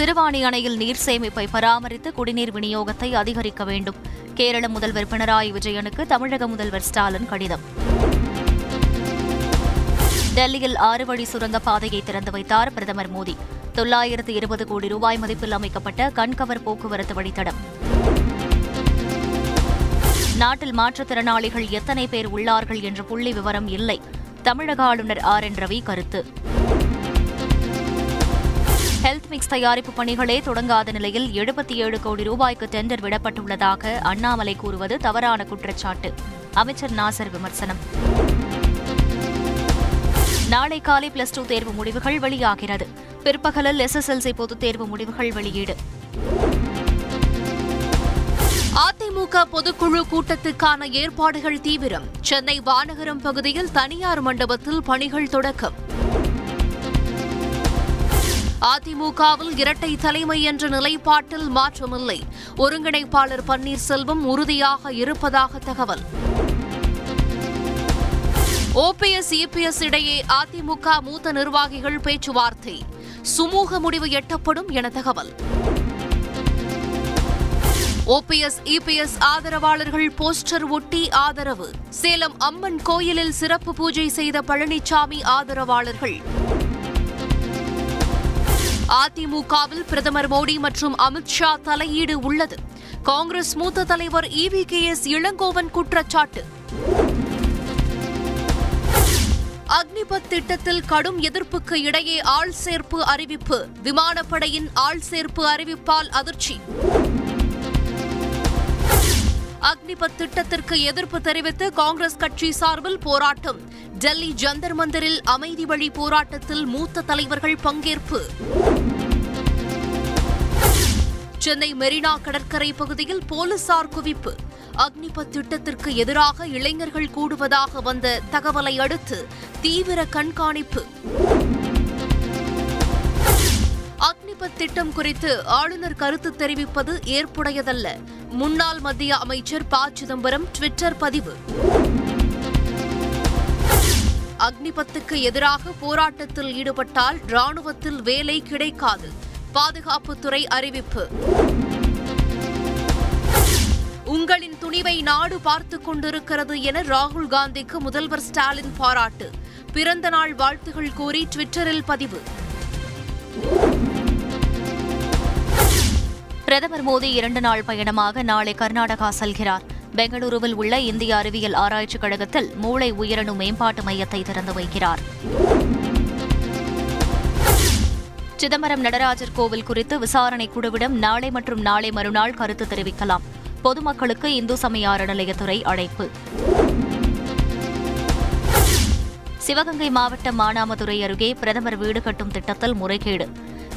சிறுவாணி அணையில் நீர் சேமிப்பை பராமரித்து குடிநீர் விநியோகத்தை அதிகரிக்க வேண்டும். கேரள முதல்வர் பினராயி விஜயனுக்கு தமிழக முதல்வர் ஸ்டாலின் கடிதம். டெல்லியில் ஆறு வழி சுரங்கப் திறந்து வைத்தார் பிரதமர் மோடி. தொள்ளாயிரத்து இருபது கோடி ரூபாய் மதிப்பில் அமைக்கப்பட்ட கண்கவர் போக்குவரத்து வழித்தடம். நாட்டில் மாற்றுத்திறனாளிகள் எத்தனை பேர் உள்ளார்கள் என்ற புள்ளி விவரம் இல்லை. தமிழக ஆளுநர் ஆர். என். ரவி கருத்து. மிக்ஸ் தயாரிப்பு பணிகளே தொடங்காத நிலையில் எழுபத்தி ஏழு கோடி ரூபாய்க்கு டெண்டர் விடப்பட்டுள்ளதாக அண்ணாமலை கூறுவது தவறான குற்றச்சாட்டு. அமைச்சர் நாசர் விமர்சனம். நாளை காலை பிளஸ் டூ தேர்வு முடிவுகள் வெளியாகிறது. பிற்பகலில் எஸ்எஸ்எல்சி பொதுத் தேர்வு முடிவுகள் வெளியீடு. அதிமுக பொதுக்குழு கூட்டத்துக்கான ஏற்பாடுகள் தீவிரம். சென்னை வானகரம் பகுதியில் தனியார் மண்டபத்தில் பணிகள் தொடக்கம். அதிமுகவில் இரட்டை தலைமை என்ற நிலைப்பாட்டில் மாற்றமில்லை. ஒருங்கிணைப்பாளர் பன்னீர்செல்வம் உறுதியாக இருப்பதாக தகவல். ஓபிஎஸ் இபிஎஸ் இடையே அதிமுக மூத்த நிர்வாகிகள் பேச்சுவார்த்தை. சுமூக முடிவு எட்டப்படும் என தகவல். ஓபிஎஸ் இபிஎஸ் ஆதரவாளர்கள் போஸ்டர் ஒட்டி ஆதரவு. சேலம் அம்மன் கோயிலில் சிறப்பு பூஜை செய்த பழனிசாமி ஆதரவாளர்கள். அதிமுகவில் பிரதமர் மோடி மற்றும் அமித்ஷா தலையீடு உள்ளது. காங்கிரஸ் மூத்த தலைவர் இவி கே எஸ் இளங்கோவன் குற்றச்சாட்டு. அக்னிபத் திட்டத்தில் கடும் எதிர்ப்புக்கு இடையே ஆள் சேர்ப்பு அறிவிப்பு. விமானப்படையின் ஆள் சேர்ப்பு அறிவிப்பால் அதிர்ச்சி. அக்னிபத் திட்டத்திற்கு எதிர்ப்பு தெரிவித்து காங்கிரஸ் கட்சி சார்பில் போராட்டம். டெல்லி ஜந்தர் மந்தரில் அமைதி வழி போராட்டத்தில் மூத்த தலைவர்கள் பங்கேற்பு. சென்னை மெரினா கடற்கரை பகுதியில் போலீசார் குவிப்பு. அக்னிபத் திட்டத்திற்கு எதிராக இளைஞர்கள் கூடுவதாக வந்த தகவலை அடுத்து தீவிர கண்காணிப்பு. அக்னிபத் திட்டம் குறித்து ஆளுநர் கருத்து தெரிவிப்பது ஏற்புடையதல்ல. முன்னாள் மத்திய அமைச்சர் ப. சிதம்பரம் ட்விட்டர் பதிவு. அக்னிபத்துக்கு எதிராக போராட்டத்தில் ஈடுபட்டால் ராணுவத்தில் வேலை கிடைக்காது. பாதுகாப்புத்துறை அறிவிப்பு. உங்களின் துணிவை நாடு பார்த்துக் கொண்டிருக்கிறது என ராகுல் காந்திக்கு முதல்வர் ஸ்டாலின் பாராட்டு. பிறந்த நாள் வாழ்த்துகள் கூறி ட்விட்டரில் பதிவு. பிரதமர் மோடி இரண்டு நாள் பயணமாக நாளை கர்நாடகா செல்கிறார். பெங்களூருவில் உள்ள இந்திய அறிவியல் ஆராய்ச்சிக் கழகத்தில் மூளை உயிரணு மேம்பாட்டு மையத்தை திறந்து வைக்கிறார். சிதம்பரம் நடராஜர் கோவில் குறித்து விசாரணை குழுவிடம் நாளை மற்றும் நாளை மறுநாள் கருத்து தெரிவிக்கலாம். பொதுமக்களுக்கு இந்து சமய அறநிலையத்துறை அழைப்பு. சிவகங்கை மாவட்டம் மானாமதுரை அருகே பிரதமர் வீடு கட்டும் திட்டத்தில் முறைகேடு.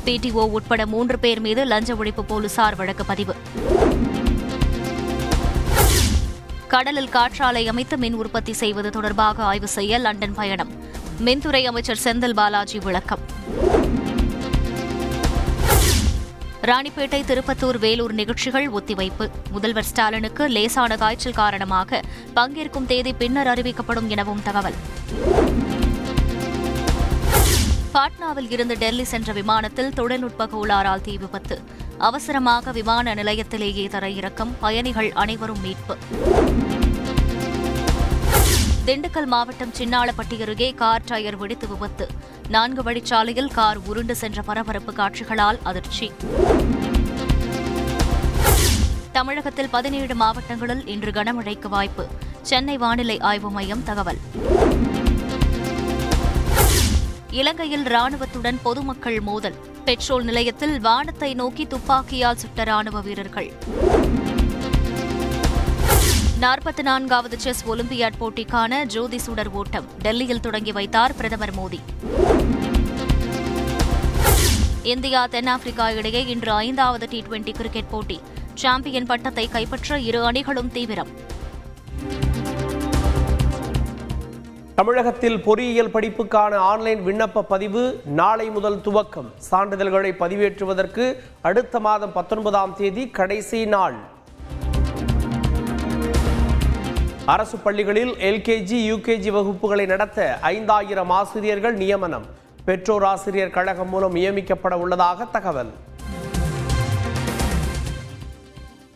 பிடிஓ உட்பட மூன்று பேர் மீது லஞ்ச ஒழிப்பு போலீசார் வழக்கு பதிவு. கடலில் காற்றாலை அமைத்து மின் உற்பத்தி செய்வது தொடர்பாக ஆய்வு செய்ய லண்டன் பயணம். மின்துறை அமைச்சர் செந்தில் பாலாஜி விளக்கம். ராணிப்பேட்டை திருப்பத்தூர் வேலூர் நிகழ்ச்சிகள் ஒத்திவைப்பு. முதல்வர் ஸ்டாலினுக்கு லேசான காய்ச்சல் காரணமாக பங்கேற்கும் தேதி பின்னர் அறிவிக்கப்படும் எனவும் தகவல். பாட்னாவில் இருந்து டெல்லி சென்ற விமானத்தில் தொழில்நுட்ப கோளாறால் தீ விபத்து. அவசரமாக விமான நிலையத்திலேயே தரையிறக்கம் பயணிகள் அனைவரும் மீட்பு. திண்டுக்கல் மாவட்டம் சின்னாளப்பட்டி அருகே கார் டயர் வெடித்து விபத்து. நான்கு வழிச்சாலையில் கார் உருண்டு சென்ற பரபரப்பு காட்சிகளால் அதிர்ச்சி. தமிழகத்தில் பதினேழு மாவட்டங்களில் இன்று கனமழைக்கு வாய்ப்பு. சென்னை வானிலை ஆய்வு மையம் தகவல். இலங்கையில் ராணுவத்துடன் பொதுமக்கள் மோதல். பெட்ரோல் நிலையத்தில் வானத்தை நோக்கி துப்பாக்கியால் சுட்ட ராணுவ வீரர்கள். நாற்பத்தி நான்காவது செஸ் ஒலிம்பியாட் போட்டிக்கான ஜோதி சுடர் ஓட்டம். டெல்லியில் தொடங்கி வைத்தார் பிரதமர் மோடி. இந்தியா தென்னாப்பிரிக்கா இடையே இன்று ஐந்தாவது டி டுவெண்டி கிரிக்கெட் போட்டி. சாம்பியன் பட்டத்தை கைப்பற்ற இரு அணிகளும் தீவிரம். தமிழகத்தில் பொறியியல் படிப்புக்கான ஆன்லைன் விண்ணப்ப பதிவு நாளை முதல் துவக்கம். சான்றிதழ்களை பதிவேற்றுவதற்கு அடுத்த மாதம் பத்தொன்பதாம் தேதி கடைசி நாள். அரசு பள்ளிகளில் எல்கேஜி யூகேஜி வகுப்புகளை நடத்த ஐந்தாயிரம் ஆசிரியர்கள் நியமனம். பெற்றோர் ஆசிரியர் கழகம் மூலம் நியமிக்கப்பட உள்ளதாக தகவல்.